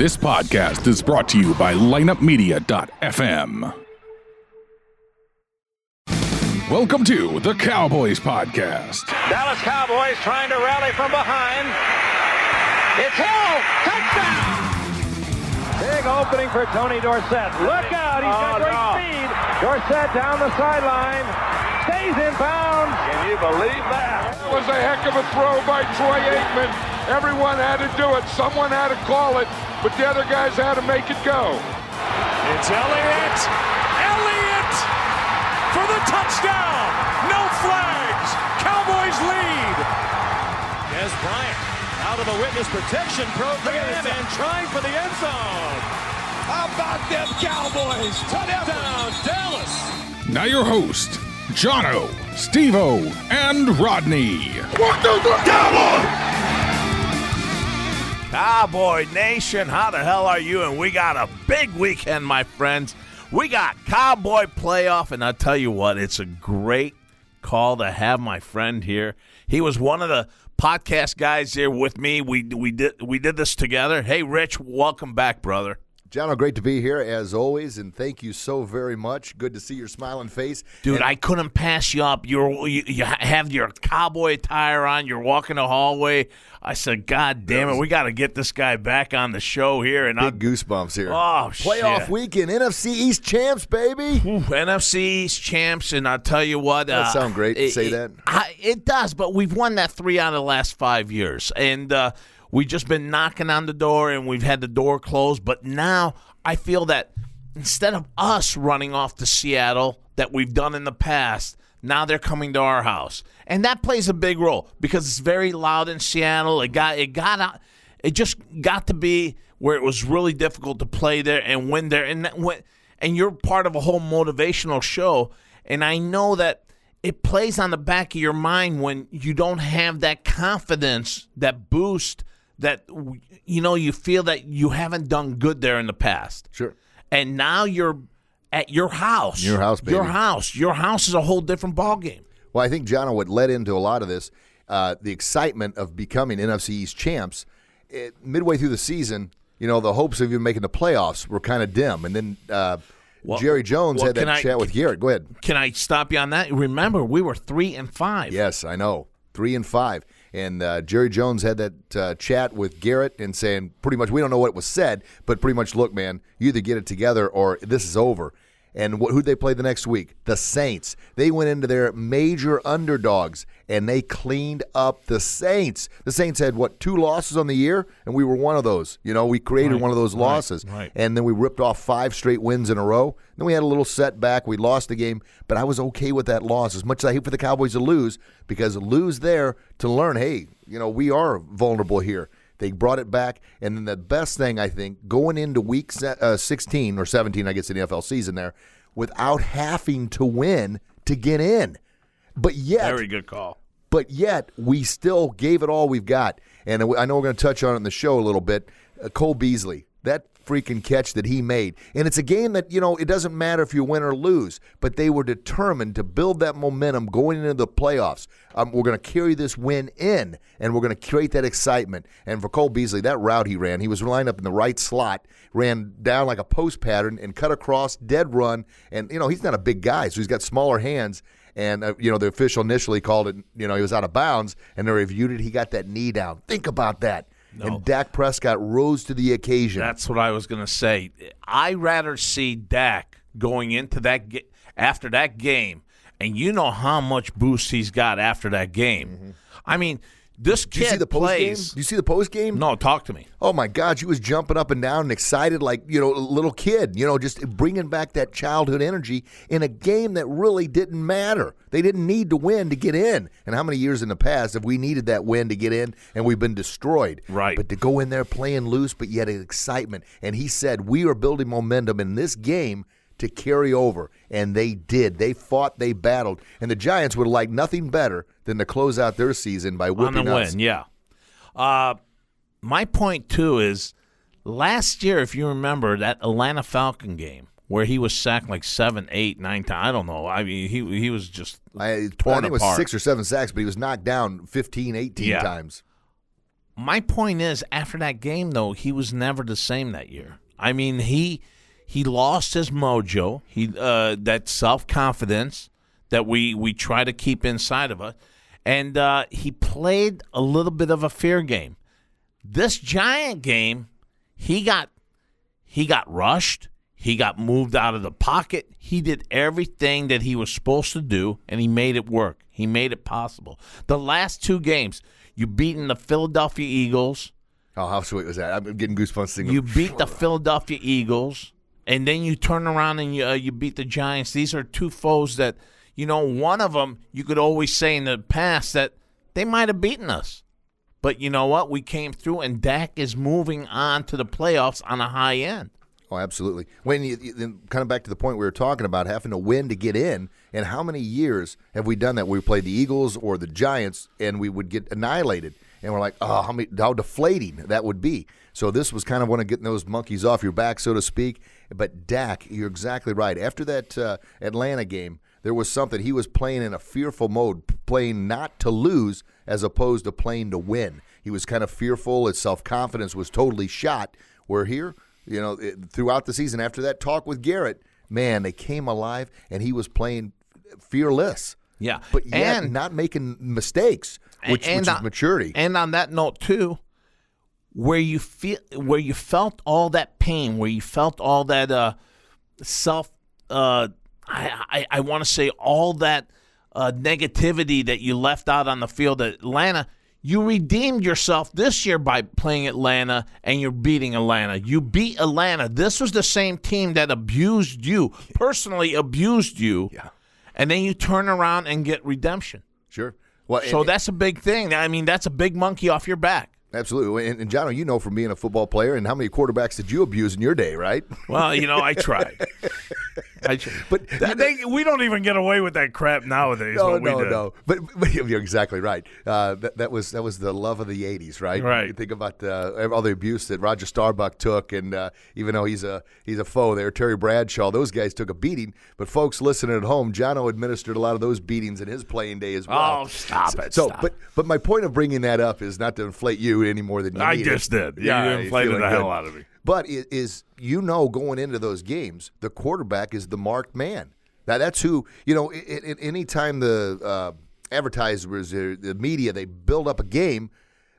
This podcast is brought to you by lineupmedia.fm. Welcome to the Cowboys Podcast. Dallas Cowboys trying to rally from behind. It's Hill. Touchdown. Big opening for Tony Dorsett. Look out. He's got Oh, great no. speed. Dorsett down the sideline. Stays in bounds. Can you believe that? That was a heck of a throw by Troy Aikman. Everyone had to do it. Someone had to call it, but the other guys had to make it go. It's Elliott. Elliott for the touchdown. No flags. Cowboys lead. Dez Bryant out of the witness protection program and trying for the end zone. How about them Cowboys? Touchdown, Dallas. Now, your host, Johno, Stevo, and Rodney. Cowboy Nation, how the hell are you? And we got a big weekend, my friends. We got Cowboy Playoff, and I'll tell you what, it's a great call to have my friend here. He was one of the podcast guys here with me. We we did we did this together. Hey, Rich, welcome back, brother. Johno, great to be here as always, and thank you so very much. Good to see your smiling face, Dude, And I couldn't pass you up. You're, you you have your cowboy attire on. You're walking the hallway. I said, God damn it, we got to get this guy back on the show here. And I, big goosebumps here. oh Playoff shit. weekend, NFC East champs, baby. Ooh, NFC East champs, and I'll tell you what. That uh, sound great to it- say it- that. I, it does, but we've won that three out of the last five years, and uh, we've just been knocking on the door, and we've had the door closed. But now I feel that instead of us running off to Seattle, that we've done in the past. Now they're coming to our house, and that plays a big role because it's very loud in Seattle. It got it got out. It just got to be where it was really difficult to play there and win there, and when and you're part of a whole motivational show, and I know that it plays on the back of your mind when you don't have that confidence, that boost, that you know you feel that you haven't done good there in the past. Sure. And now you're at your house. Your house, Your house. Your house is a whole different ballgame. Well, I think John, what led into a lot of this, uh, the excitement of becoming NFC East champs. It, midway through the season, you know, the hopes of even making the playoffs were kind of dim, and then uh, Well- Jerry Jones well, had that I- chat with Garrett. Go ahead. Can I stop you on that? Remember, we were three and five. Yes, I know. Three and five. And uh, Jerry Jones had that uh, chat with Garrett and saying pretty much, we don't know what was said, but pretty much, look, man, you either get it together or this is over. And wh- who'd they play the next week? The Saints. They went into their major underdogs and they cleaned up the Saints. The Saints had, what, two losses on the year? And we were one of those. You know, we created Right, one of those right, losses. right. And then we ripped off five straight wins in a row. Then we had a little setback. We lost the game, but I was okay with that loss. As much as I hate for the Cowboys to lose, because lose there to learn, hey, you know, we are vulnerable here. They brought it back, and then the best thing I think going into week se- uh, 16 or 17, I guess, in the NFL season there, without having to win to get in. But yet, Very good call. but yet we still gave it all we've got. And I know we're going to touch on it in the show a little bit. Uh, Cole Beasley, that freaking catch that he made. And it's a game that, you know, it doesn't matter if you win or lose, but they were determined to build that momentum going into the playoffs. Um, we're going to carry this win in, and we're going to create that excitement. And for Cole Beasley, that route he ran, he was lined up in the right slot, ran down like a post pattern, and cut across, dead run. And, you know, he's not a big guy, so he's got smaller hands. And uh, you know the official initially called it, you know, he was out of bounds, and they reviewed it. He got that knee down. Think about that. And Dak Prescott rose to the occasion. That's what I was going to say. I rather see Dak going into that ga- after that game, and you know how much boost he's got after that game. Mm-hmm. I mean, this kid Did you see the post game? plays. Did you see the post game? No, talk to me. Oh my God, she was jumping up and down and excited like you know a little kid. You know, just bringing back that childhood energy in a game that really didn't matter. They didn't need to win to get in. And how many years in the past have we needed that win to get in and we've been destroyed? Right. But to go in there playing loose, but yet excitement. And he said we are building momentum in this game to carry over, and they did. They fought, they battled, and the Giants would like nothing better than to close out their season by on whipping the us. win. Yeah. Uh, my point too is last year, if you remember that Atlanta Falcon game where he was sacked like seven, eight, nine times. I don't know. I mean, he he was just I, I torn think it was apart. six or seven sacks, but he was knocked down 15, 18 Yeah. times. my point is, after that game, though, he was never the same that year. I mean, he he lost his mojo, he uh, that self confidence that we we try to keep inside of us, and uh, he played a little bit of a fear game. This giant game, he got he got rushed. He got moved out of the pocket. He did everything that he was supposed to do, and he made it work. He made it possible. The last two games, you beaten the Philadelphia Eagles. Oh, how sweet was that? I'm getting goosebumps thinking. You beat the Philadelphia Eagles, and then you turn around and you, uh, you beat the Giants. These are two foes that, you know, one of them you could always say in the past that they might have beaten us. But you know what? We came through, and Dak is moving on to the playoffs on a high end. Oh, absolutely. When you, you kind of back to the point we were talking about having to win to get in, and how many years have we done that? We played the Eagles or the Giants, and we would get annihilated, and we're like, oh, how many, how deflating that would be. So this was kind of one of getting those monkeys off your back, so to speak. But Dak, you're exactly right. After that uh, Atlanta game, there was something he was playing in a fearful mode, playing not to lose as opposed to playing to win. He was kind of fearful. His self confidence was totally shot. Where here you know, it, throughout the season after that talk with Garrett, man, they came alive and he was playing fearless. Yeah, but yet and, not making mistakes, which, and, which on, is maturity. And on that note too, where you feel where you felt all that pain, where you felt all that uh, self, uh, I I, I want to say all that uh, negativity that you left out on the field at Atlanta you redeemed yourself this year by playing Atlanta and you're beating Atlanta. You beat Atlanta. This was the same team that abused you, personally abused you. Yeah. And then you turn around and get redemption. Sure. Well, so and, that's a big thing. I mean, that's a big monkey off your back. Absolutely. And, and John, you know from being a football player, and how many quarterbacks did you abuse in your day, right? Well, you know, I tried. I tried. But they, we don't even get away with that crap nowadays. No, no, no. But, but, you're exactly right. Uh, that, that, was that was the love of the '80s, right? Right. You think about uh, all the abuse that Roger Staubach took, and uh, even though he's a he's a foe there, Terry Bradshaw, those guys took a beating. But folks listening at home, Johno administered a lot of those beatings in his playing day as well. Oh, stop it! So, stop. but but my point of bringing that up is not to inflate you any more than you I just did. Yeah, you inflated the hell out of me. But it is you know going into those games, the quarterback is the marked man. Now that's who you know. It, it, anytime the uh, advertisers, or the media, they build up a game,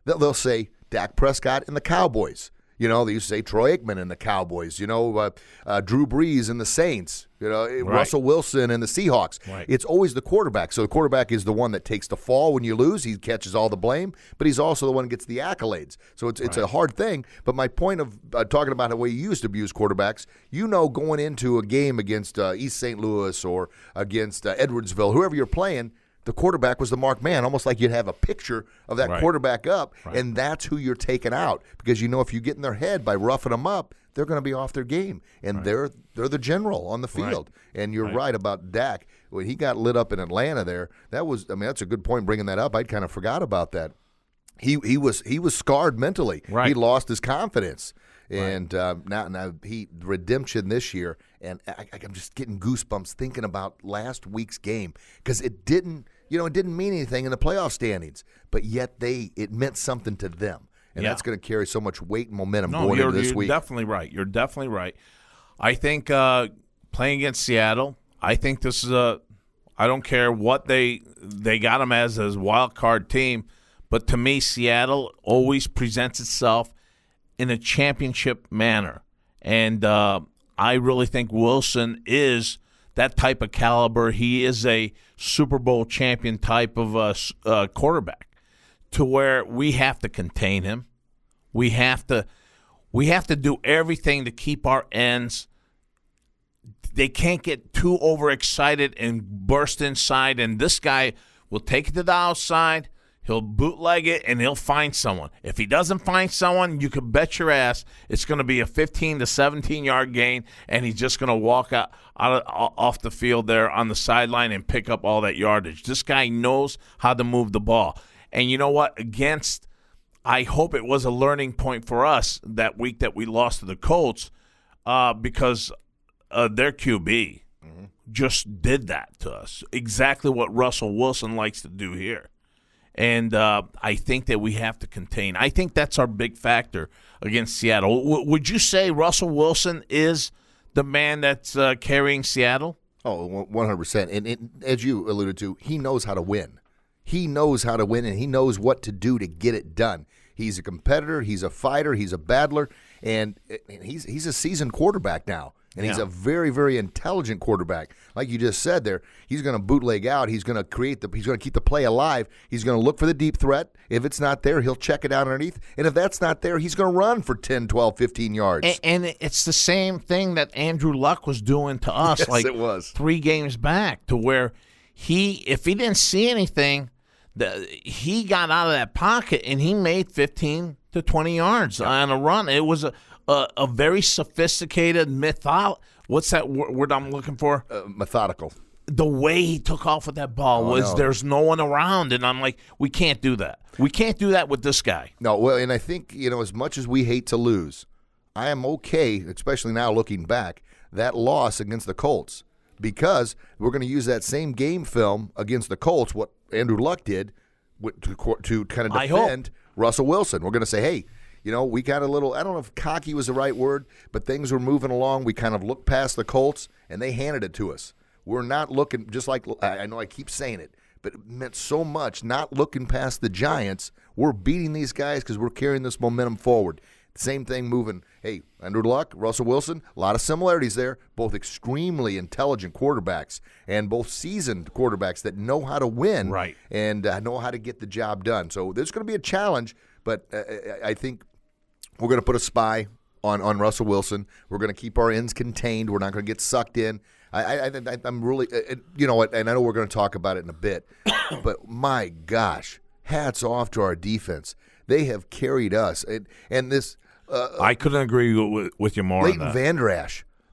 they'll, they'll say Dak Prescott and the Cowboys. You know, they used to say Troy Aikman and the Cowboys. You know, uh, uh, Drew Brees and the Saints. You know, right. Russell Wilson and the Seahawks. Right. It's always the quarterback. So the quarterback is the one that takes the fall when you lose. He catches all the blame, but he's also the one that gets the accolades. So it's it's right. a hard thing. But my point of uh, talking about the way you used to abuse quarterbacks, you know, going into a game against uh, East St. Louis or against uh, Edwardsville, whoever you're playing – the quarterback was the marked man, almost like you'd have a picture of that right. quarterback up, right. and that's who you're taking out because you know if you get in their head by roughing them up, they're going to be off their game, and right. they're they're the general on the field. And you're right. about Dak when he got lit up in Atlanta. There, that was I mean that's a good point bringing that up. I'd kind of forgot about that. He he was he was scarred mentally. Right. He lost his confidence. And uh, now, now he redemption this year, and I, I'm just getting goosebumps thinking about last week's game because it didn't you know, it didn't mean anything in the playoff standings, but yet they it meant something to them, and yeah. that's going to carry so much weight and momentum no, going into this you're week. Definitely right. You're definitely right. I think uh, playing against Seattle, I think this is a. I don't care what they they got them as as wild card team, but to me, Seattle always presents itself in a championship manner, and uh, I really think Wilson is that type of caliber. He is a Super Bowl champion type of a, uh, quarterback, to where we have to contain him. We have to, we have to do everything to keep our ends. They can't get too overexcited and burst inside. And this guy will take it to the outside He'll bootleg it and he'll find someone. If he doesn't find someone, you can bet your ass it's going to be a 15 to 17 yard gain, and he's just going to walk out, out of, off the field there on the sideline and pick up all that yardage. This guy knows how to move the ball. And you know what? Against, I hope it was a learning point for us that week that we lost to the Colts uh, because uh, their QB mm-hmm. just did that to us. Exactly what Russell Wilson likes to do here and uh, I think that we have to contain. I think that's our big factor against Seattle. W- would you say Russell Wilson is the man that's uh, carrying Seattle? Oh, 100%. And, and as you alluded to, he knows how to win. He knows how to win and he knows what to do to get it done. He's a competitor, he's a fighter, he's a battler, and, and he's he's a seasoned quarterback now. And he's Yeah. a very, very intelligent quarterback. Like you just said there, he's going to bootleg out. He's going to create the. He's going to keep the play alive. He's going to look for the deep threat. If it's not there, he'll check it out underneath. And if that's not there, he's going to run for 10, 12, 15 yards. A- And it's the same thing that Andrew Luck was doing to us, Yes, like it was. three games back, to where he, if he didn't see anything, the, he got out of that pocket and he made fifteen to twenty yards on a run. It was a a, a very sophisticated method. What's that word I'm looking for? Uh, methodical. the way he took off with that ball was Oh, no. there's no one around, and I'm like, we can't do that. We can't do that with this guy. No, well, and I think you know, as much as we hate to lose, I am okay, especially now looking back, that loss against the Colts because we're going to use that same game film against the Colts. What Andrew Luck did to, to kind of defend Russell Wilson. We're going to say, hey. You know, we got a little, I don't know if cocky was the right word, but things were moving along. We kind of looked past the Colts and they handed it to us. We're not looking, just like I know I keep saying it, but it meant so much not looking past the Giants. We're beating these guys because we're carrying this momentum forward. Same thing moving. Hey, Andrew Luck, Russell Wilson, a lot of similarities there. Both extremely intelligent quarterbacks and both seasoned quarterbacks that know how to win Right. and uh, know how to get the job done. So there's going to be a challenge, but uh, I think we're going to put a spy on, on Russell Wilson. We're going to keep our ends contained. We're not going to get sucked in. I, I, I, I'm really, uh, uh, you know what, and I know we're going to talk about it in a bit, but my gosh, hats off to our defense. They have carried us. And, and this uh, I couldn't agree with, with you more on Leighton. Vander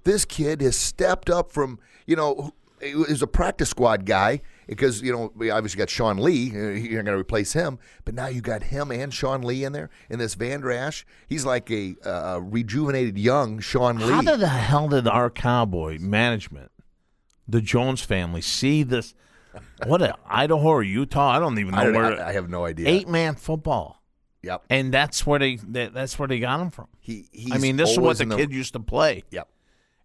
this kid has stepped up from, you know, he was a practice squad guy because, you know, we obviously got Sean Lee. uh, You're going to replace him. But now you got him and Sean Lee in there. And this Van Esch, he's like a uh, rejuvenated young Sean Lee. How did the hell did our cowboy management, the Jones family, see this? What a Idaho or Utah? I don't even know I, where. I, I have no idea. eight man football, Yep. and that's where they that, that's where they got him from. He, he's I mean, this is what the the kid used to play. Yep.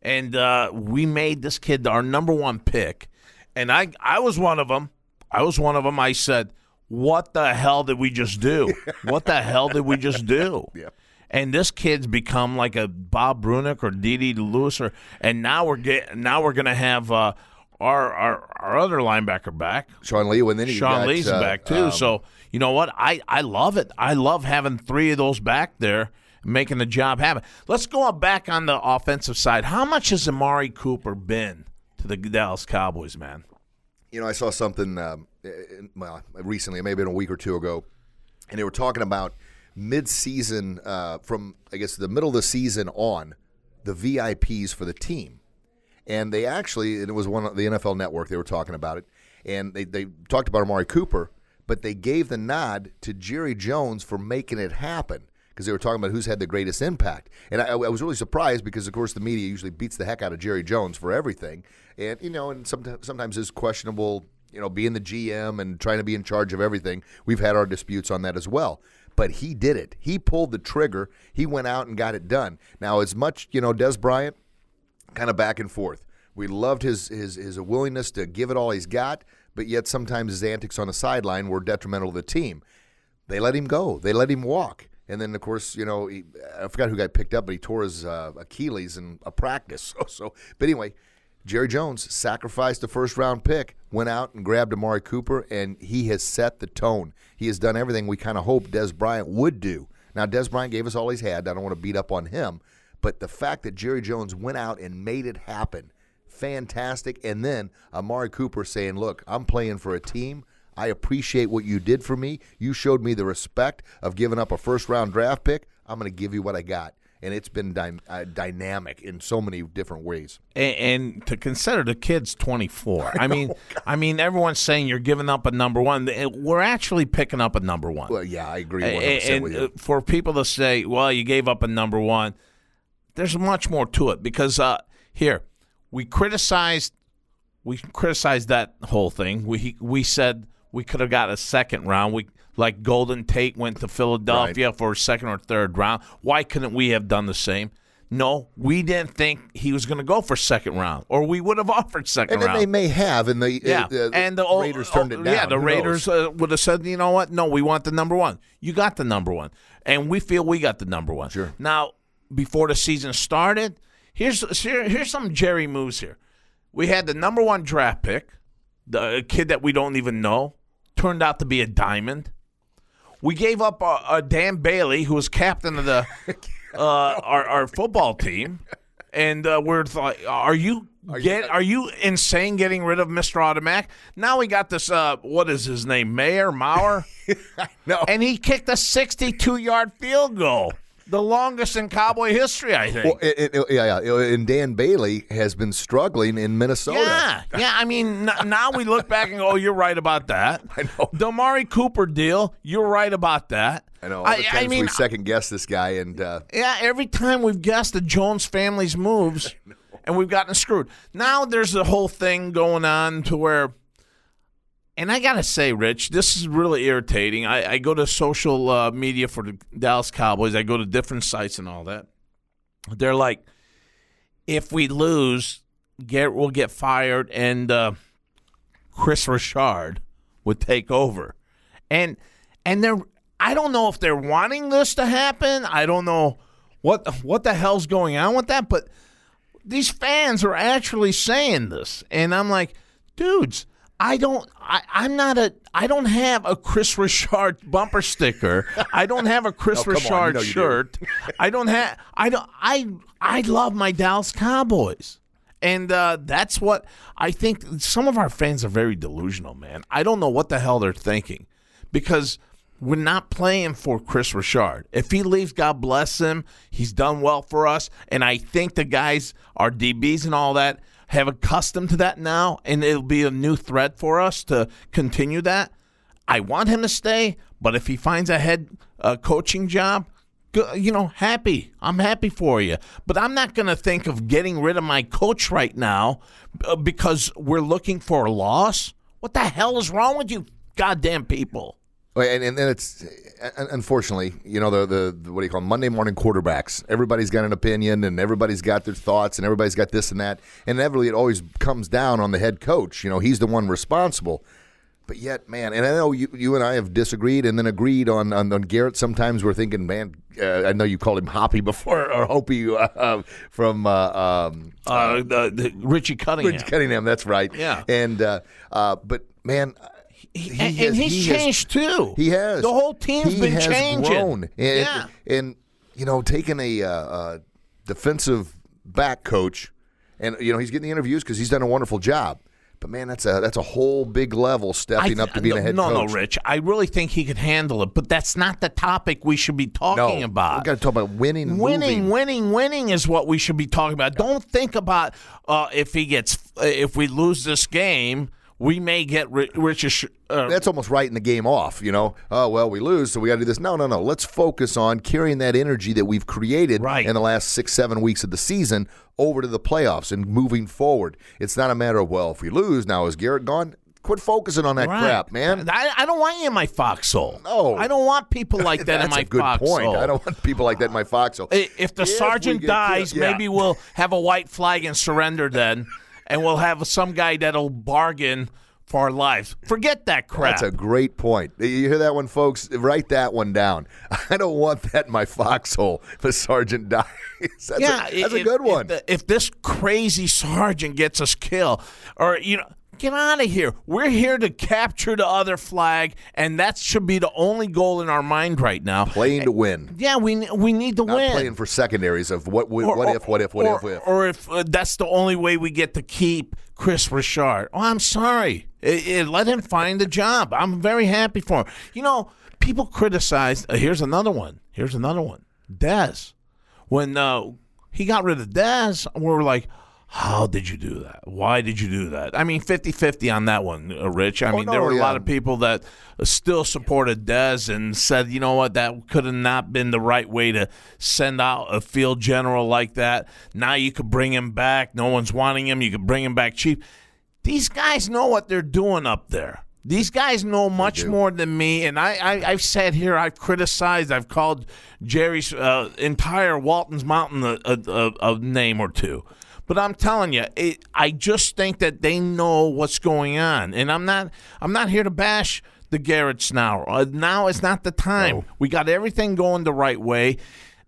and uh, we made this kid our number one pick. And I, I was one of them. I was one of them. I said, "What the hell did we just do? what the hell did we just do?" Yeah. And this kid's become like a Bob Breunig or D.D. Lewis, or and now we're get now we're gonna have uh, our, our our other linebacker back. Sean Lee. And then he Sean got, Lee's uh, back too. um, so you know what? I I love it. I love having three of those back there making the job happen. Let's go back on the offensive side. How much has Amari Cooper been to the Dallas Cowboys, man? you know, I saw something um, in- well recently, maybe a week or two ago, and they were talking about mid-season uh, from I guess the middle of the season on the VIPs for the team, and they actually and it was one of the NFL Network they were talking about it, and they they talked about Amari Cooper, but they gave the nod to Jerry Jones for making it happen. Because they were talking about who's had the greatest impact, and I, I was really surprised because, of course, the media usually beats the heck out of Jerry Jones for everything, and you know, and sometimes sometimes is questionable you know, being the GM and trying to be in charge of everything. We've had our disputes on that as well. But he did it. He pulled the trigger. He went out and got it done. Now, as much, you know, Dez Bryant, kind of back and forth. We loved his, his his willingness to give it all he's got, but yet sometimes his antics on the sideline were detrimental to the team. They let him go. They let him walk. And then, of course, you know, he, I forgot who got picked up, but he tore his uh, Achilles in a practice. So, so, but anyway, Jerry Jones sacrificed the first round pick, went out and grabbed Amari Cooper, and he has set the tone. He has done everything we kind of hoped Dez Bryant would do. Now, Dez Bryant gave us all he's had. I don't want to beat up on him, but the fact that Jerry Jones went out and made it happen, fantastic. And then Amari Cooper saying, "Look, I'm playing for a team." I appreciate what you did for me. You showed me the respect of giving up a first round draft pick. I'm going to give you what I got. And it's been dy- uh, dynamic in so many different ways. And, and to consider the kid's 24. I mean, I mean, everyone's saying you're giving up a number one. We're actually picking up a number one. Well, yeah, I agree 100% and with you. for people to say, "Well, you gave up a number one," there's much more to it because uh, here we criticized we criticized that whole thing. We we said we could have got a second round. We like Golden Tate went to Philadelphia for a second or third round. Why couldn't we have done the same? No, we didn't think he was going to go for second round, or we would have offered second And then round. they may have, and the Yeah, uh, and the Raiders turned it down. Yeah, the Who Raiders uh, would have said, you know what? No, we want the number one. You got the number one, and we feel we got the number one. Sure. Now, before the season started, here's here, here's some Jerry moves here. We had the number one draft pick, the kid that we don't even know, turned out to be a diamond. We gave up a, uh, Dan Bailey, who was captain of the uh, our, our football team, and uh, we're like, are you get are you insane getting rid of Mr. Automatic? Now we got this. Uh, what is his name? Mayor Mauer, No. and he kicked a 62 yard field goal, the longest in Cowboy history, I think. Well, it, it, yeah, yeah, and Dan Bailey has been struggling in Minnesota. Yeah, yeah. I mean, n- now we look back and go, oh, "You're right about that." I know. The Amari Cooper deal. You're right about that. I know. All the I, times I mean, we second guess this guy, and uh, yeah. Every time we've guessed the Jones family's moves, and we've gotten screwed. Now there's a whole thing going on to where, and I gotta say, Rich, this is really irritating. I, I go to social uh, media for the Dallas Cowboys. I go to different sites and all that. They're like, if we lose, Garrett will get fired, and uh, Kris Richard would take over. And and they're I don't know if they're wanting this to happen. I don't know what what the hell's going on with that, but these fans are actually saying this. And I'm like, dudes, I don't I, I'm not a I don't have a Kris Richard bumper sticker. I don't have a Kris Oh, on, you know do. shirt. I don't have I don't I I love my Dallas Cowboys. And uh, that's what I think. Some of our fans are very delusional, man. I don't know what the hell they're thinking because we're not playing for Kris Richard. If he leaves, God bless him. He's done well for us. And I think the guys, our DBs and all that, have accustomed to that now. And it'll be a new threat for us to continue that. I want him to stay, but if he finds a head uh, coaching job, you know, happy. I'm happy for you. But I'm not going to think of getting rid of my coach right now uh, because we're looking for a loss. What the hell is wrong with you, goddamn people? Well, And, and then it's unfortunately, you know, the, the the what do you call them? Monday morning quarterbacks. Everybody's got an opinion, and everybody's got their thoughts, and everybody's got this and that. And inevitably, it always comes down on the head coach. You know, he's the one responsible. But yet, man, and I know you, you and I have disagreed and then agreed on, on, on Garrett. Sometimes we're thinking, man, uh, I know you called him Hoppy before, or Hoppy uh, from uh, um, Uh, the, the Richie Cunningham. Rich Cunningham. That's right. Yeah. And uh, uh, but man, he and, has- and he's he has- changed too. He has. The whole team's he been has changing. Grown. And, yeah. and you know, taking a uh, defensive back coach, and you know, he's getting the interviews because he's done a wonderful job. But man, that's a that's a whole big level stepping I- up to being no, a head no, coach. No, no, Rich. I really think he could handle it, but that's not the topic we should be talking No, about. we got to talk about winning, winning, moving. winning, winning is what we should be talking about. Don't think about uh, if he gets uh, if we lose this game, we may get ri- Richard. Uh, That's almost writing the game off, you know. Oh well, we lose, so we got to do this. No, no, no. Let's focus on carrying that energy that we've created Right. in the last six, seven weeks of the season over to the playoffs and moving forward. It's not a matter of well, if we lose now, is Garrett gone? Quit focusing on that right. crap, man. I, I don't want you in my foxhole. No. I don't want people like that in That's my a good foxhole. point. I don't want people like that in my foxhole. If the If sergeant dies, yeah. maybe we'll have a white flag and surrender then, and we'll have some guy that'll bargain for our lives. Forget that crap. That's a great point. You hear that one, folks? Write that one down. I don't want that in my foxhole if a sergeant dies. That's yeah, a, that's a if- good if one. the- If, this crazy sergeant gets us killed, or you know, get out of here. We're here to capture the other flag, and that should be the only goal in our mind right now. Playing to win. Yeah, we we need to Not win. playing for secondaries of what what, Or- what or- if, what if, what or, if, what if. Or if uh, that's the only way we get to keep Kris Richard. Oh, I'm sorry. It- it- let him find a job. I'm very happy for him. You know, people criticize. Uh, here's another one. Here's another one. Dez. When uh, he got rid of Dez, we were like, how did you do that? Why did you do that? I mean, 50 50 on that one, uh, Rich. I Oh, mean, no, there were a lot of people that still supported Dez and said, you know what, that could have not been the right way to send out a field general like that. Now you could bring him back. No one's wanting him. You could bring him back cheap. These guys know what they're doing up there. These guys know much more than me, and I, I, I've sat here, I've criticized, I've called Jerry's uh, entire Walton's Mountain a, a, a name or two. But I'm telling you, it, I just think that they know what's going on, and I'm not, I'm not here to bash the Garrett's now. Uh, now is not the time. We got everything going the right way.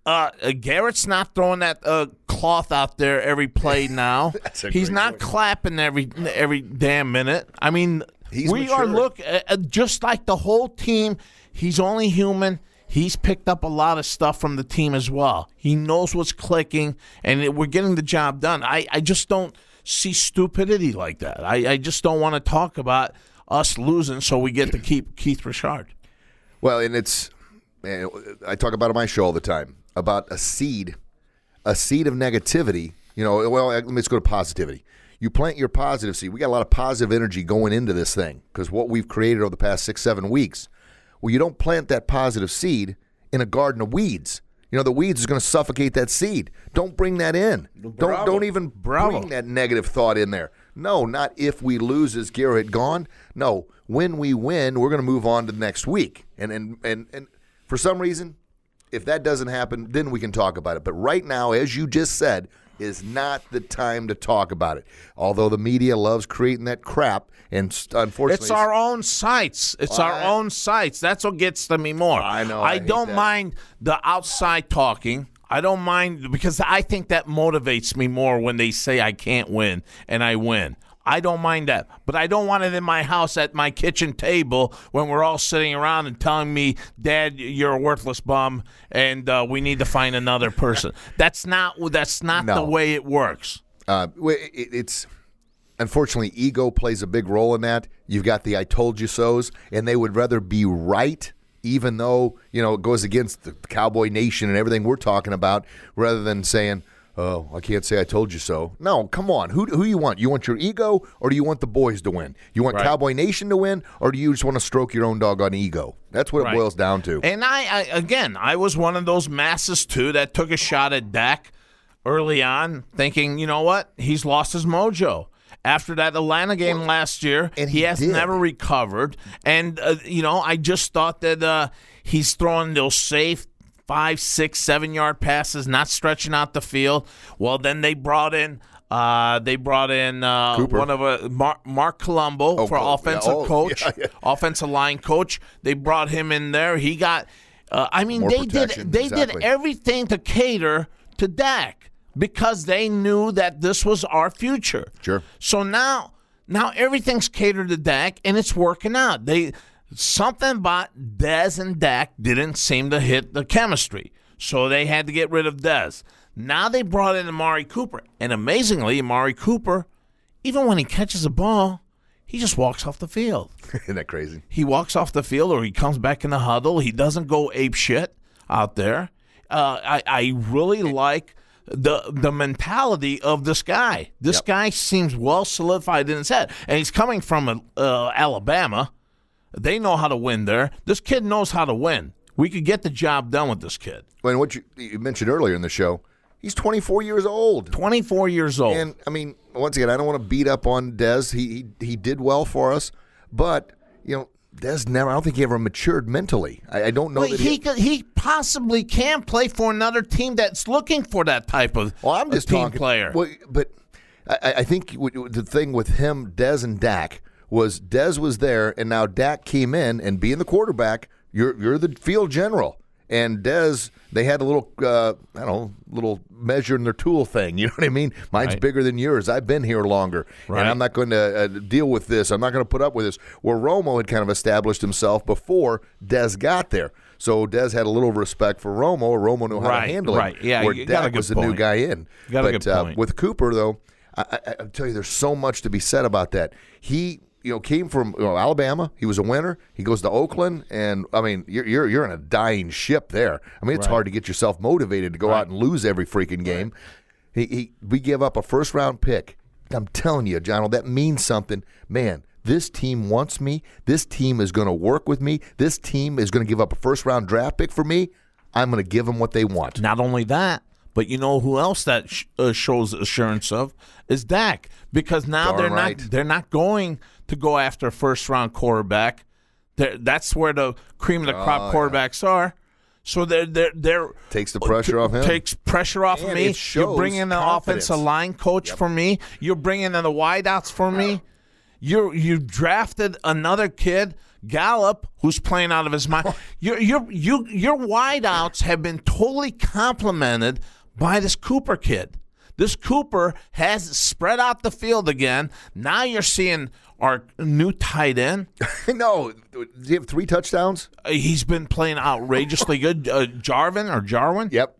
Uh, uh, Garrett's not throwing that uh, cloth out there every play now. He's not point. clapping every every damn minute. I mean, He's we are look uh, uh, just like the whole team. He's only human. He's picked up a lot of stuff from the team as well. He knows what's clicking, and it, we're getting the job done. I, I just don't see stupidity like that. I, I just don't want to talk about us losing so we get to keep Keith Richard. Well, and it's man, I talk about on my show all the time about a seed, a seed of negativity. You know, well, let me just go to positivity. You plant your positive seed. We got a lot of positive energy going into this thing because what we've created over the past six, seven weeks. Well, you don't plant that positive seed in a garden of weeds. You know, the weeds is going to suffocate that seed. Don't bring that in. Don't don't even bring that negative thought in there. No, not if we lose as Garrett gone. No, when we win, we're going to move on to the next week. And and and and for some reason, if that doesn't happen, then we can talk about it. But right now, as you just said, is not the time to talk about it. Although the media loves creating that crap, and unfortunately, It's our own sites. It's our own sites. That's what gets to me more. I know, I I, don't that. mind the outside talking. I don't mind because I think that motivates me more when they say I can't win and I win. I don't mind that, but I don't want it in my house at my kitchen table when we're all sitting around and telling me, "Dad, you're a worthless bum, and uh, we need to find another person." that's not. That's not the way it works. Uh, it, it's unfortunately ego plays a big role in that. You've got the "I told you so's," and they would rather be right, even though you know it goes against the Cowboy Nation and everything we're talking about, rather than saying. Oh, I can't say I told you so. No, come on. Who who you want? You want your ego, or do you want the boys to win? You want Right. Cowboy Nation to win, or do you just want to stroke your own doggone ego? That's what it boils down to. And I, I again, I was one of those masses too that took a shot at Dak early on, thinking, you know what, he's lost his mojo. After that Atlanta game last year, and he, he has did. never recovered. And uh, you know, I just thought that uh, he's throwing those safe five, six, seven yard passes, not stretching out the field. Well, then they brought in. Uh, they brought in uh, one of a Marc, Marc Colombo Oh, for Col- yeah. offensive Oh, coach, yeah, yeah. offensive line coach. They brought him in there. He got. Uh, I mean, More they did. They exactly. did everything to cater to Dak because they knew that this was our future. Sure. So now, now everything's catered to Dak, and it's working out. They something about Dez and Dak didn't seem to hit the chemistry, so they had to get rid of Dez. Now they brought in Amari Cooper, and amazingly, Amari Cooper, even when he catches a ball, he just walks off the field Isn't that crazy? he walks off the field or he comes back in the huddle. He doesn't go ape shit out there. Uh, I, I really like the the mentality of this guy. This Yep. guy seems well solidified in his head, and he's coming from uh, Alabama. They know how to win there. This kid knows how to win. We could get the job done with this kid. When what you, you mentioned earlier in the show, he's 24 years old. Twenty four years old. And I mean, once again, I don't want to beat up on Dez. He, he he did well for us, but you know, Dez never. I don't think he ever matured mentally. I, I don't know Well, that he could, he possibly can play for another team that's looking for that type of Well, I'm just team talking. player. Well, but I, I think the thing with him, Dez and Dak, was Dez was there, and now Dak came in, and being the quarterback, you're you're the field general. And Dez, they had a little, uh, I don't know, little measure in their tool thing. You know what I mean? Mine's Right. bigger than yours. I've been here longer, Right. and I'm not going to uh, deal with this. I'm not going to put up with this. Where Romo had kind of established himself before Dez got there. So Dez had a little respect for Romo. Romo knew how Right, to handle it. right. Yeah, where you got a Dak was the new guy in. Got a but good uh, point. with Cooper, though, I, I, I tell you, there's so much to be said about that. He, you know, came from you know, Alabama. He was a winner. He goes to Oakland, and I mean, you're you're, you're in a dying ship there. I mean, it's hard to get yourself motivated to go out and lose every freaking game. He, he, we give up a first round pick. I'm telling you, John, that means something, man. This team wants me. This team is going to work with me. This team is going to give up a first round draft pick for me. I'm going to give them what they want. Not only that, but you know who else that sh- uh, shows assurance of is Dak because now Darn they're right. not they're not going to go after a first round quarterback. They're, that's where the cream of the crop oh, quarterbacks are. So they're they're they're Takes the pressure off him. Takes pressure off of And me. You're bringing in the confidence. offensive line coach for me. You're bringing in the wideouts for me. You you drafted another kid, Gallup, who's playing out of his mind. Your your you your wideouts have been totally complemented by this Cooper kid. This Cooper has spread out the field again. Now you're seeing our new tight end. no, do you have three touchdowns? Uh, He's been playing outrageously good. Uh, Jarvin or Jarwin? Yep.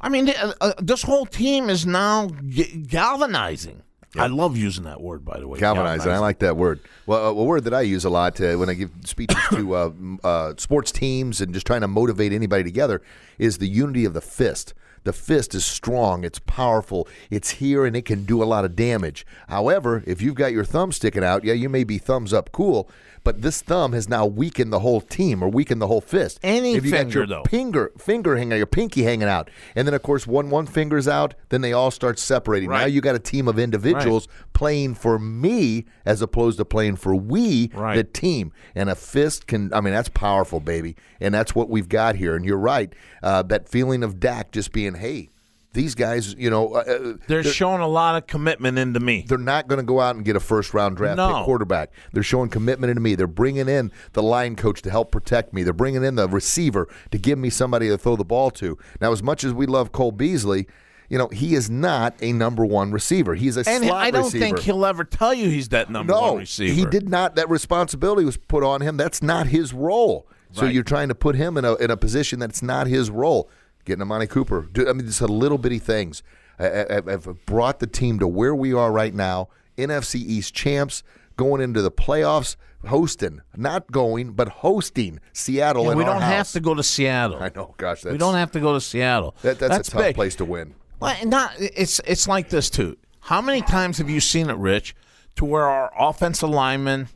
I mean, uh, uh, this whole team is now g- galvanizing. I love using that word, by the way. Galvanizing. I like that word. Well, a word that I use a lot uh, when I give speeches to uh, uh, sports teams and just trying to motivate anybody together is the unity of the fist. The fist is strong, it's powerful, it's here, and it can do a lot of damage. However, if you've got your thumb sticking out, yeah, you may be thumbs up cool, but this thumb has now weakened the whole team or weakened the whole fist. Any if you got your though. finger finger hanging out, your pinky hanging out, and then of course one one finger's out, then they all start separating. Now Right. you got a team of individuals playing for me as opposed to playing for we, Right. the team. And a fist can, I mean, that's powerful, baby. And that's what we've got here. And you're right. Uh, that feeling of Dak just being, hey, these guys, you know, uh, uh, They're showing a lot of commitment into me. they're not going to go out and get a first round draft No. pick quarterback. They're showing commitment into me. They're bringing in the line coach to help protect me. They're bringing in the receiver to give me somebody to throw the ball to. Now, as much as we love Cole Beasley, you know, he is not a number one receiver. He's a And slot I don't receiver. think he'll ever tell you he's that number no, one receiver. he did not. That responsibility was put on him. That's not his role. So you're trying to put him in a in a position that's not his role. Getting Amari Cooper. Do- I mean, just a little bitty things uh, have have brought the team to where we are right now. NFC East champs going into the playoffs, hosting, not going, but hosting Seattle. Yeah, we don't have to go to Seattle. I know, gosh, that's, we don't have to go to Seattle. That, that's, a tough big. place to win. Well, not it's it's like this too. How many times have you seen it, Rich, to where our offensive linemen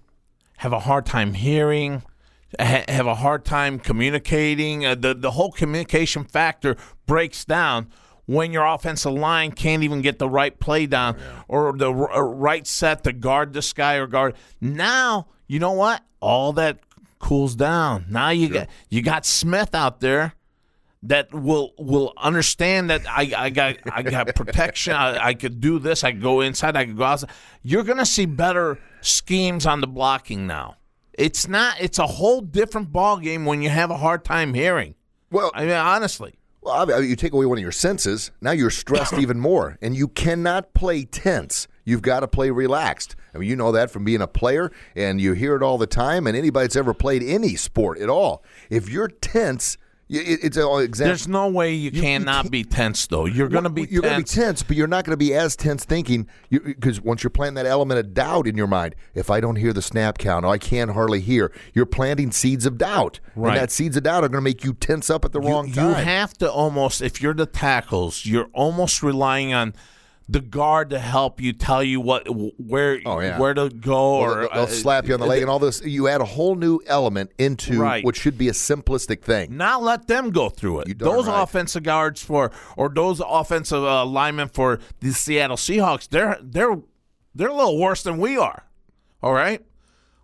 have a hard time hearing, ha- have a hard time communicating? Uh, the the whole communication factor breaks down when your offensive line can't even get the right play down or the r- uh, right set to guard this guy or guard. Now you know what? All that cools down. Now you got you got Smith out there that will will understand that I, I got I got protection. I, I could do this. I could go inside. I could go outside. You're gonna see better schemes on the blocking now. It's not. It's a whole different ball game when you have a hard time hearing. Well, I mean, honestly, Well, I mean, you take away one of your senses, now you're stressed even more, and you cannot play tense. You've got to play relaxed. I mean, you know that from being a player, and you hear it all the time. And anybody that's ever played any sport at all, if you're tense, it's an example. there's no way you, you cannot can't- be tense though. You're gonna be you're going to be tense, but you're not going to be as tense thinking because once you're planting that element of doubt in your mind, if I don't hear the snap count, I can't hardly hear, you're planting seeds of doubt, Right. and that seeds of doubt are going to make you tense up at the you, wrong you have to almost if you're the tackles, you're almost relying on the guard to help you tell you what where Oh, yeah. where to go or they'll, they'll uh, slap you on the leg and all this. You add a whole new element into Right. what should be a simplistic thing. Not let them go through it. Those right. offensive guards for or those offensive uh, linemen for the Seattle Seahawks, they're they're they're a little worse than we are. All right,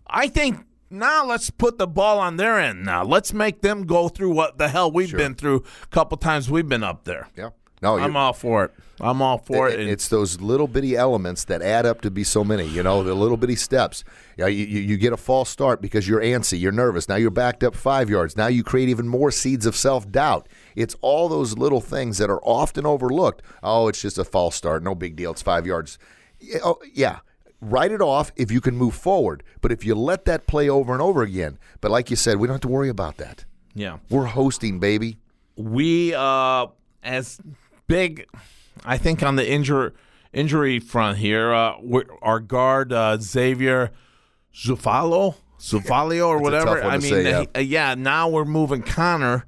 I think now let's put the ball on their end. Now let's make them go through what the hell we've been through a couple times we've been up there. Yeah. No, I'm all for it. I'm all for it. it- it's those little bitty elements that add up to be so many. You know, the little bitty steps. You, you, you get a false start because you're antsy, you're nervous. Now you're backed up five yards. Now you create even more seeds of self doubt. It's all those little things that are often overlooked. Oh, it's just a false start. No big deal. It's five yards. Yeah, oh, yeah. Write it off if you can move forward. But if you let that play over and over again, but like you said, we don't have to worry about that. yeah. We're hosting, baby. we uh as big i think on the injury injury front here uh our guard uh xavier zufalo zufalio or whatever i mean say, yeah. he- uh, yeah now we're moving connor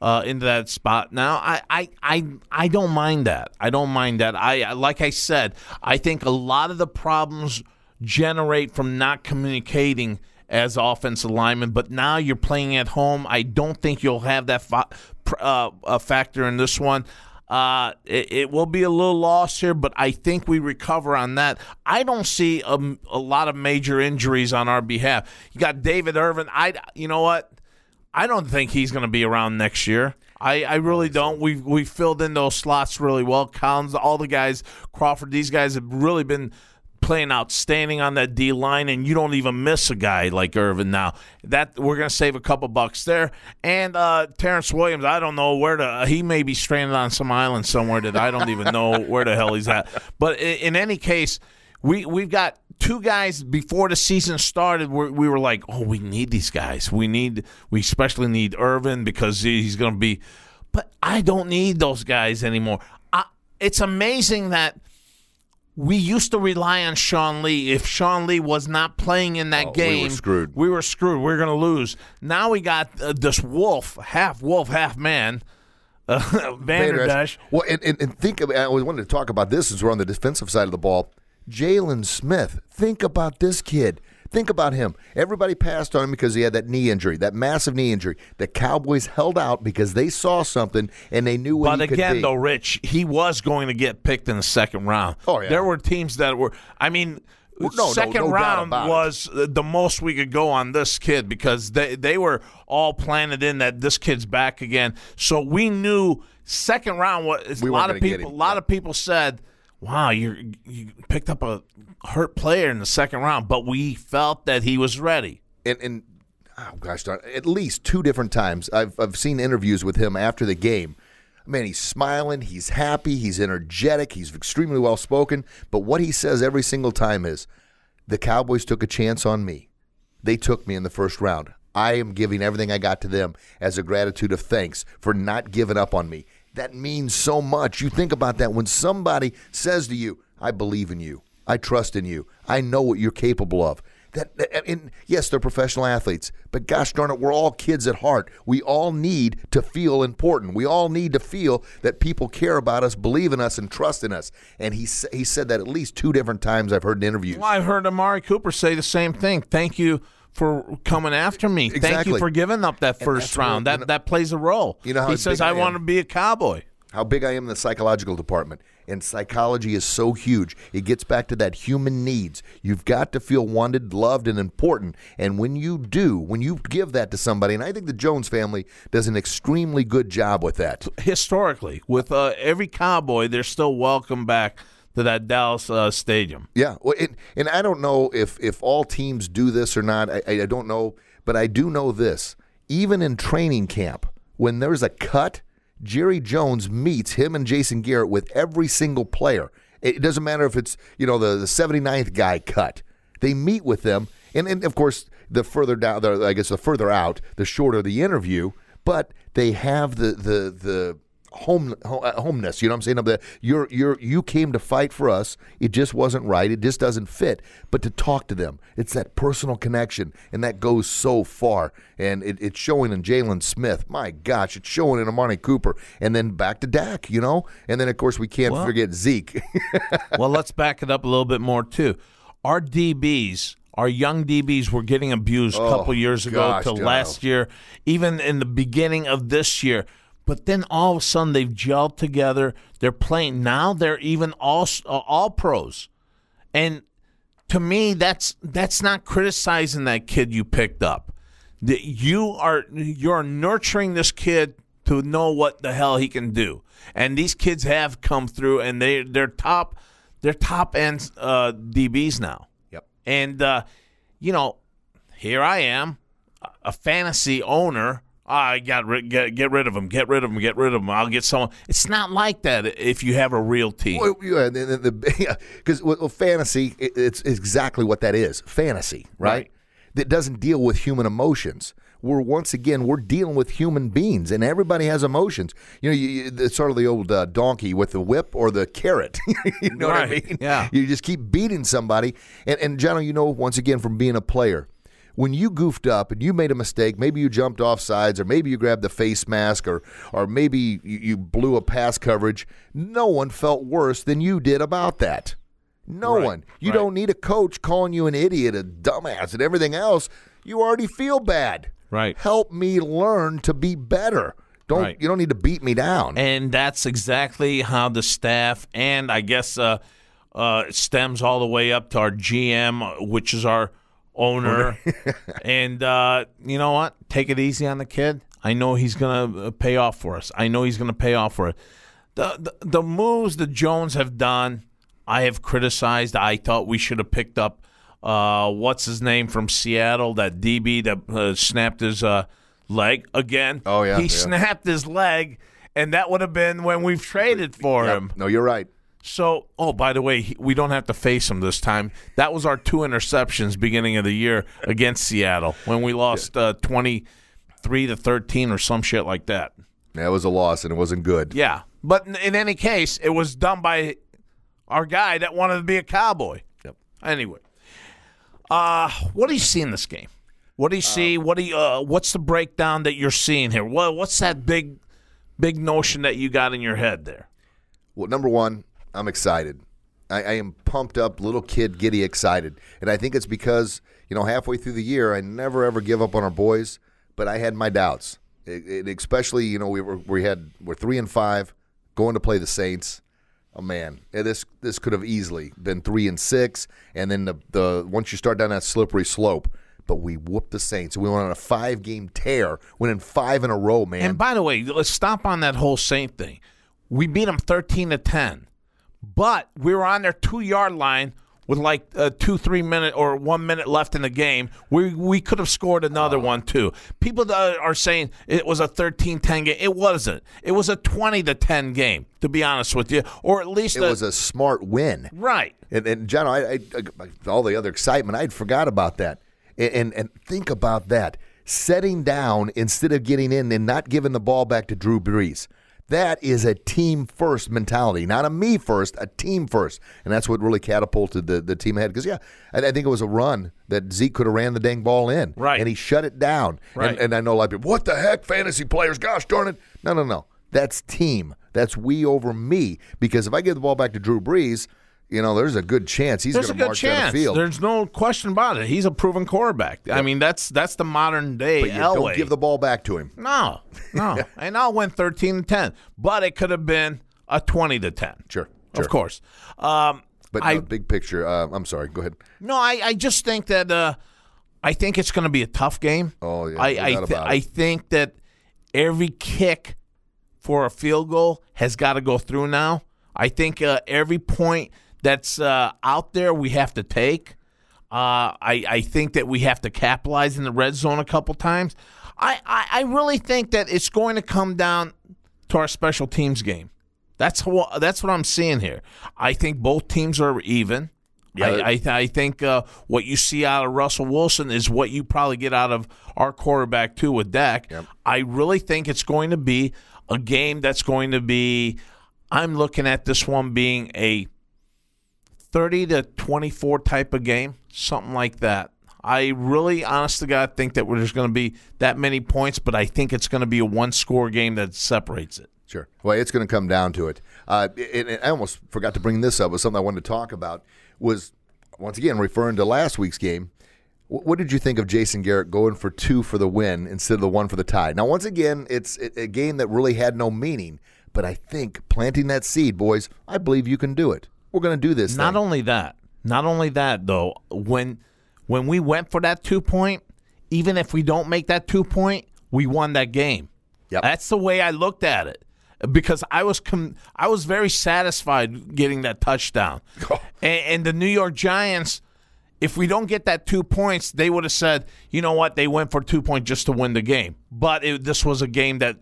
uh, into that spot now, I, I, I, I don't mind that. I don't mind that. I, like I said, I think a lot of the problems generate from not communicating as offensive linemen. But now you're playing at home. I don't think you'll have that fa- uh, uh, factor in this one. Uh, it, it will be a little loss here, but I think we recover on that. I don't see a, a lot of major injuries on our behalf. You got David Irving. I, you know what? I don't think he's going to be around next year. I, I really don't. We've we filled in those slots really well. Collins, all the guys, Crawford, these guys have really been playing outstanding on that D line, and you don't even miss a guy like Irving now. That we're gonna save a couple bucks there. And uh, Terrance Williams, I don't know where to. he may be stranded on some island somewhere that I don't even know where the hell he's at. But in, in any case, we we've got two guys before the season started. we we were like, oh, we need these guys. We need we especially need Irving because he's going to be. But I don't need those guys anymore. I, it's amazing that we used to rely on Sean Lee. If Sean Lee was not playing in that Oh, we game, were screwed. We were screwed. We are going to lose. Now we got uh, this wolf, half wolf, half man, uh, Vander Esch. Well, and, and, and think of, I always wanted to talk about this as we're on the defensive side of the ball. Jaylon Smith. Think about this kid. Think about him. Everybody passed on him because he had that knee injury, that massive knee injury. The Cowboys held out because they saw something and they knew what But he could again, though, Rich, he was going to get picked in the second round. Oh, yeah. There were teams that were. I mean, no, no, second no doubt round about it. was the most we could go on this kid because they they were all planted in that this kid's back again. So we knew second round was We a lot of people. A lot of people said. Wow, you you picked up a hurt player in the second round, but we felt that he was ready. and, and oh gosh darn, at least two different times I've I've seen interviews with him after the game. Man, he's smiling, he's happy, he's energetic, he's extremely well spoken. But what he says every single time is, "The Cowboys took a chance on me. They took me in the first round. I am giving everything I got to them as a gratitude of thanks for not giving up on me." That means so much. You think about that when somebody says to you, "I believe in you. I trust in you. I know what you're capable of." That, that- and yes, they're professional athletes, but gosh darn it, we're all kids at heart. We all need to feel important. We all need to feel that people care about us, believe in us, and trust in us. And he he said that at least two different times I've heard in interviews. Well, I've heard Amari Cooper say the same thing. Thank you for coming after me. Thank you for giving up that first that's where, round. you That know- that plays a role. You know how he says, I "I want to be a cowboy." How big I am in the psychological department. And psychology is so huge. It gets back to that human needs. You've got to feel wanted, loved, and important. And when you do, when you give that to somebody, and I think the Jones family does an extremely good job with that. Historically, with uh, every cowboy, they're still welcome back to that Dallas uh, stadium. Yeah, well, it, and I don't know if if all teams do this or not. I, I don't know, but I do know this. Even in training camp, when there's a cut, Jerry Jones meets him and Jason Garrett with every single player. It doesn't matter if it's you know the the 79th guy cut. They meet with them, and, and of course the further down, the, I guess the further out, the shorter the interview. But they have the the the home ho- uh, homeness. You know what I'm saying? Of the you're you're you came to fight for us. It just wasn't right. It just doesn't fit. But to talk to them, it's that personal connection, and that goes so far. And it, it's showing in Jaylon Smith. My gosh, it's showing in Amari Cooper, and then back to Dak. You know, and then of course we can't forget Zeke. well, let's back it up a little bit more too. Our DBs, our young DBs, were getting abused a Oh, couple years ago gosh, to Johno. last year, even in the beginning of this year. But then all of a sudden they've gelled together. They're playing now. They're even all uh, all pros, and to me, that's that's not criticizing that kid you picked up. That you are you're nurturing this kid to know what the hell he can do, and these kids have come through, and they they're top they're top end uh, DBs now. Yep. And uh, you know, here I am, a- a fantasy owner. I got rid, get get rid of them, get rid of them, get rid of them. I'll get someone. It's not like that if you have a real team. Well, yeah, because the, the, yeah, well, fantasy, it, it's exactly what that is fantasy, right? Right. That doesn't deal with human emotions. We're once again we're dealing with human beings, and everybody has emotions. You know, you, it's sort of the old uh, donkey with the whip or the carrot. you know what I mean? yeah. You just keep beating somebody, and and John, you know, once again from being a player. When you goofed up and you made a mistake, maybe you jumped off sides, or maybe you grabbed the face mask, or or maybe you, you blew a pass coverage. No one felt worse than you did about that. No Right, one. You right. don't need a coach calling you an idiot, a dumbass, and everything else. You already feel bad. Right. Help me learn to be better. Don't Right. you don't need to beat me down. And that's exactly how the staff and I guess uh, uh, stems all the way up to our GM, which is our owner. and uh, you know what? Take it easy on the kid. I know he's gonna uh, pay off for us. I know he's gonna pay off for it. The, the the moves the Jones have done, I have criticized. I thought we should have picked up uh, what's his name from Seattle, that DB that uh, snapped his uh, leg again. Oh, yeah, he yeah. snapped his leg, and that would have been when we've traded for Yep. him. No, you're right. So, oh, by the way, we don't have to face him this time. That was our two interceptions beginning of the year against Seattle when we lost uh, twenty three to thirteen or some shit like that. That was a loss, and it wasn't good. Yeah, but in, in any case, it was done by our guy that wanted to be a cowboy. Yep. Anyway, uh, what do you see in this game? What do you see? what do you? Uh, what's the breakdown that you're seeing here? What, what's that big, big notion that you got in your head there? Well, number one, I'm excited. I, I am pumped up, little kid, giddy excited, and I think it's because you know halfway through the year, I never ever give up on our boys, but I had my doubts. It, it, especially, you know, we were we had we're three and five, going to play the Saints. Oh man, yeah, this this could have easily been three and six, and then the the once you start down that slippery slope. But we whooped the Saints. We went on a five game tear, winning five in a row, man. And by the way, let's stop on that whole Saint thing. We beat them thirteen to ten, but we were on their two yard line with like uh, two, three minute or one minute left in the game. We we could have scored another one too. People are saying it was a 13-10 game. It wasn't. It was a twenty to ten game. To be honest with you, or at least it was a smart win. right. And, and John, I, I, I, all the other excitement, I'd forgot about that. And, and and think about that, setting down instead of getting in and not giving the ball back to Drew Brees. That is a team first mentality, not a me first, a team first, and that's what really catapulted the, the team ahead. Because yeah, I, I think it was a run that Zeke could have ran the dang ball in, Right. And he shut it down. Right. And, and I know a lot of people, what the heck, fantasy players? Gosh darn it! No, no, no. That's team. That's we over me. Because if I give the ball back to Drew Brees, you know, there's a good chance he's going a to good march chance. the field. There's no question about it. He's a proven quarterback. I mean, that's that's the modern day but you Elway. don't give the ball back to him. No, no. and I'll win 13 to 10, but it could have been a 20 to 10. Sure, Of course. Um, But I, no, big picture. Uh, I'm sorry. Go ahead. no, I, I just think that uh, I think it's going to be a tough game. Oh, yeah, I, I, th-. I think that every kick for a field goal has got to go through now. I think uh, every point that's uh, out there we have to take. Uh, I, I think that we have to capitalize in the red zone a couple times. I, I, I really think that it's going to come down to our special teams game. That's what that's what I'm seeing here. I think both teams are even. Yeah. I, I, I think uh, what you see out of Russell Wilson is what you probably get out of our quarterback too with Dak. I really think it's going to be a game that's going to be. I'm looking at this one being a 30 to 24 type of game, something like that. I really, honest to God, think that there's going to be that many points, but I think it's going to be a one score game that separates it. Sure. Well, it's going to come down to it. Uh, and, and I almost forgot to bring this up. It was something I wanted to talk about. Was once again referring to last week's game. Wh- What did you think of Jason Garrett going for two for the win instead of the one for the tie? Now, once again, it's a game that really had no meaning. But I think planting that seed, boys, I believe you can do it. We're going to do this. Not thing. only that, not only that though, when when we went for that two point, even if we don't make that two point, we won that game. Yep. That's the way I looked at it. Because I was com- I was very satisfied getting that touchdown, and, and the New York Giants, if we don't get that two points, they would have said, you know what, they went for two points just to win the game. But it, this was a game that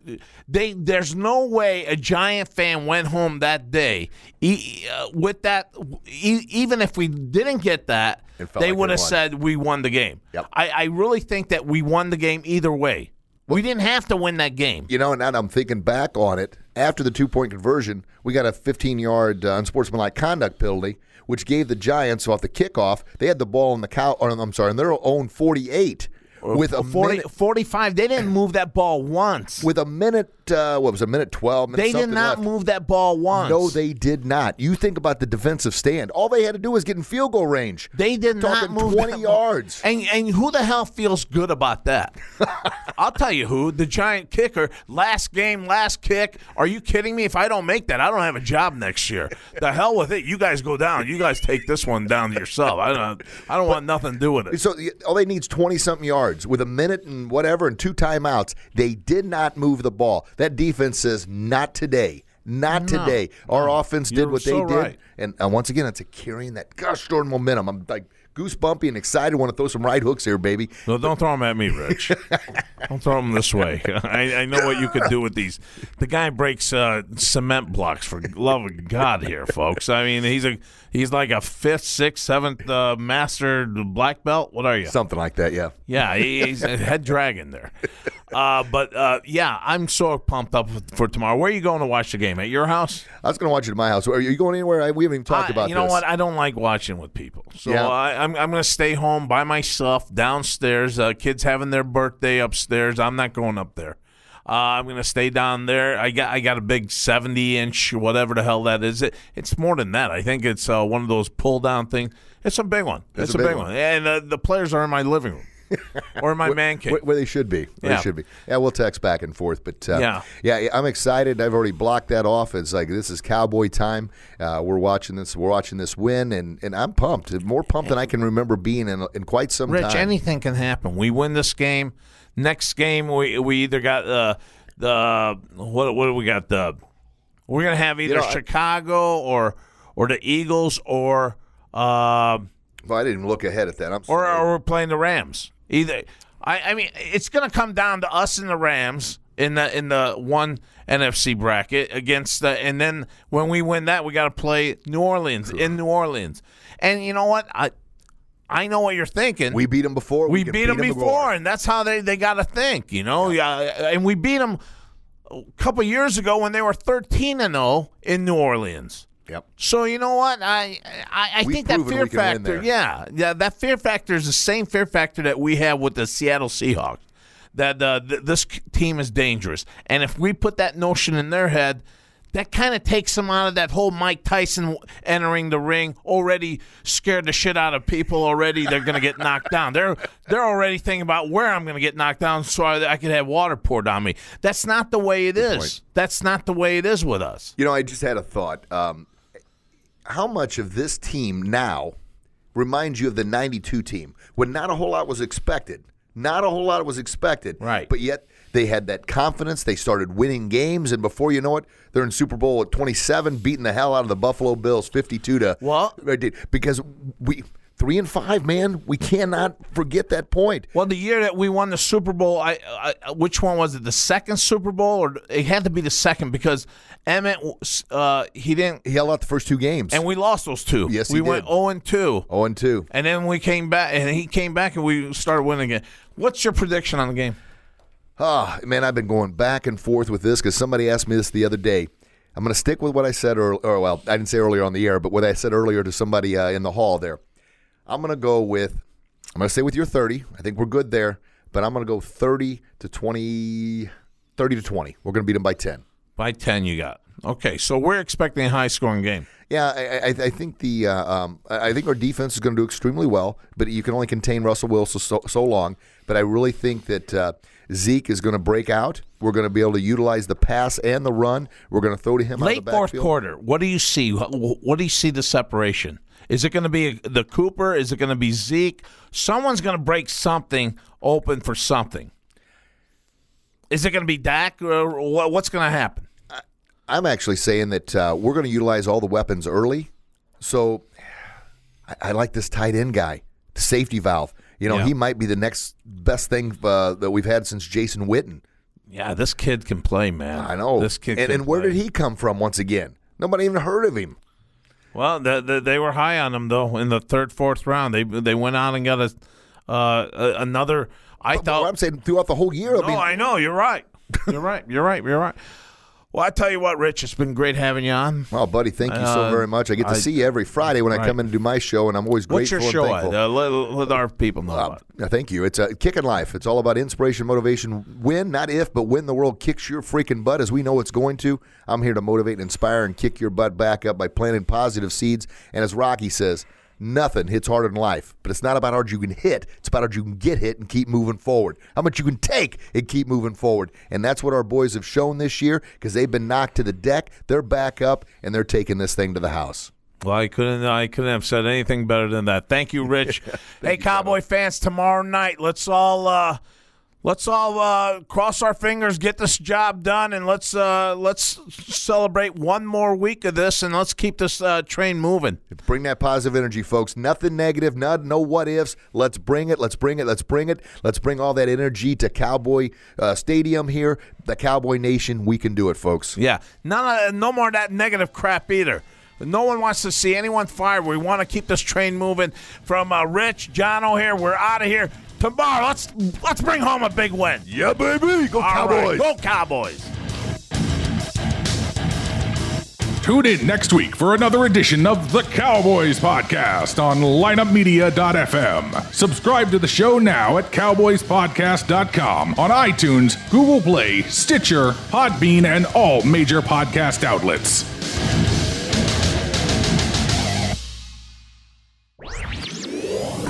they there's no way a Giant fan went home that day e- uh, with that. E- even if we didn't get that, they like would have said we won the game. Yep. I, I really think that we won the game either way. We didn't have to win that game. You know, and now I'm thinking back on it, after the two point conversion, we got a 15 yard uh, unsportsmanlike conduct penalty, which gave the Giants off the kickoff. They had the ball in the cow, or I'm sorry, in their own 48 with a 40, minute, 45, they didn't move that ball once. with a minute uh, what was it, a minute twelve? Minute They did not left. move that ball once. No, they did not. You think about the defensive stand. All they had to do was get in field goal range. They did not move 20 that ball. yards. And and who the hell feels good about that? I'll tell you who. The giant kicker. Last game, last kick. Are you kidding me? If I don't make that, I don't have a job next year. The hell with it. You guys go down. You guys take this one down to yourself. I don't. I don't want nothing to do with it. So all they need is twenty something yards with a minute and whatever and two timeouts. They did not move the ball. That defense says not today. Not No, today. Our offense did what they so did, right. and uh, once again, it's a carrying that gosh darn momentum. I'm like goosebumpy and excited. Want to throw some right hooks here, baby. No, don't throw them at me, Rich. don't throw them this way. I, I know what you could do with these. The guy breaks uh, cement blocks for love of God here, folks. I mean, he's a he's like a fifth, sixth, seventh uh, master black belt. What are you? Something like that, yeah. Yeah, he- he's a head dragon there. Uh, but uh, yeah, I'm so pumped up for tomorrow. Where are you going to watch the game? At your house? I was going to watch it at my house. Are you going anywhere? I, we haven't even talked I- about you know this. what? I don't like watching with people, so Yeah. I, I'm I'm going to stay home by myself downstairs. Uh, kids having their birthday upstairs. I'm not going up there. Uh, I'm going to stay down there. I got I got a big 70 inch whatever the hell that is. It it's more than that. I think it's uh, one of those pull down things. It's a big one. It's It's, a a big big one. one. And uh, the players are in my living room or my man cave. Where, they should be. Where Yeah. they should be. Yeah, we'll text back and forth. But uh, Yeah. yeah, I'm excited. I've already blocked that off. It's like this is cowboy time. Uh, we're watching this. We're watching this win, and, and I'm pumped. More pumped than I can remember being in in quite some Rich, time. anything can happen. We win this game. Next game, we we either got uh, the what what do we got? The we're gonna have either know, I- Chicago or or the Eagles or uh, well, I didn't even look ahead at that. I'm or, or we're playing the Rams. Either I, I mean, it's gonna come down to us and the Rams in the in the one NFC bracket against the, and then when we win that, we got to play New Orleans in New Orleans. And you know what? I I know what you're thinking. we beat them before. We can beat them before, again. and that's how they, they got to think, you know. Yeah. and we beat them a couple years ago when they were thirteen and zero in New Orleans. Yep. So you know what? I I, I We've think that fear we can win factor, yeah, yeah, that fear factor is the same fear factor that we have with the Seattle Seahawks. That uh, th- this team is dangerous, and if we put that notion in their head. That kind of takes them out of that whole Mike Tyson entering the ring already scared the shit out of people already. They're going to get knocked down. They're they're already thinking about where I'm going to get knocked down so I, I could have water poured on me. That's not the way it is. point. That's not the way it is with us. You know, I just had a thought. Um, how much of this team now reminds you of the 92 team when not a whole lot was expected? Not a whole lot was expected. Right. But yet they had that confidence. They started winning games. And before you know it, they're in Super Bowl at 27, beating the hell out of the Buffalo Bills 52 to. Well- because we. Three and five, man. We cannot forget that point. Well, the year that we won the Super Bowl, I, I which one was it? The second Super Bowl, or it had to be the second because Emmitt, uh, he didn't, He held out the first two games. and we lost those two. Yes, we went zero and two, oh and two. and then we came back, and he came back, and we started winning again. What's your prediction on the game? Ah, man, I've been going back and forth with this because somebody asked me this the other day. I'm going to stick with what I said, or, or well, I didn't say earlier on the air, but what I said earlier to somebody uh, in the hall there. I'm going to go with, I'm going to stay with your 30. I think we're good there, but I'm going to go 30 to 20, 30 to 20. We're going to beat them by 10. By ten, you got okay. So we're expecting a high scoring game. Yeah, I, I, I think the uh, um, I think our defense is going to do extremely well, but you can only contain Russell Wilson so, so long. But I really think that uh, Zeke is going to break out. We're going to be able to utilize the pass and the run. We're going to throw to him Late fourth quarter, what do you see? What, what do you see the separation? Is it going to be the Cooper? Is it going to be Zeke? Someone's going to break something open for something. Is it going to be Dak? Or what's going to happen? I'm actually saying that uh, we're going to utilize all the weapons early. So I, I like this tight end guy, the safety valve. You know, Yeah. he might be the next best thing uh, that we've had since Jason Witten. Yeah, this kid can play, man. I know. this kid. And, and where play. did he come from once again? Nobody even heard of him. Well, the, the, they were high on him though in the third, fourth round. They they went out and got a, uh, another. I But thought I'm saying throughout the whole year. I No, mean, I know. You're right. You're right. You're right. You're right. Well, I tell you what, Rich, it's been great having you on. Well, buddy, thank you so Uh, very much. I get to I- see you every Friday when I come in and do my show, and I'm always What's grateful your show at? thankful. Uh, let, let our people know Uh, about it. uh, thank you. It's a kicking life. It's all about inspiration, motivation. Win, not if, but when the world kicks your freaking butt, as we know it's going to. I'm here to motivate and inspire and kick your butt back up by planting positive seeds. And as Rocky says, nothing hits harder than life. But it's not about how hard you can hit. It's about how hard you can get hit and keep moving forward. How much you can take and keep moving forward. And that's what our boys have shown this year because they've been knocked to the deck. They're back up and they're taking this thing to the house. Well, I couldn't. I couldn't have said anything better than that. Thank you, Rich. hey, Cowboy fans, tomorrow night, let's all uh, let's all uh, cross our fingers, get this job done, and let's uh, let's celebrate one more week of this, and let's keep this uh, train moving. Bring that positive energy, folks. Nothing negative, not, no what ifs. Let's bring it. Let's bring it. Let's bring it. Let's bring all that energy to Cowboy uh, Stadium here, the Cowboy Nation. We can do it, folks. Yeah, none of, no more of that negative crap either. No one wants to see anyone fired. We want to keep this train moving. From uh, Rich, Johno here, we're out of here tomorrow. Let's let's bring home a big win. Yeah, baby. Go All right, go Cowboys. Tune in next week for another edition of the Cowboys Podcast on lineupmedia.fm. Subscribe to the show now at cowboyspodcast.com on iTunes, Google Play, Stitcher, Podbean, and all major podcast outlets.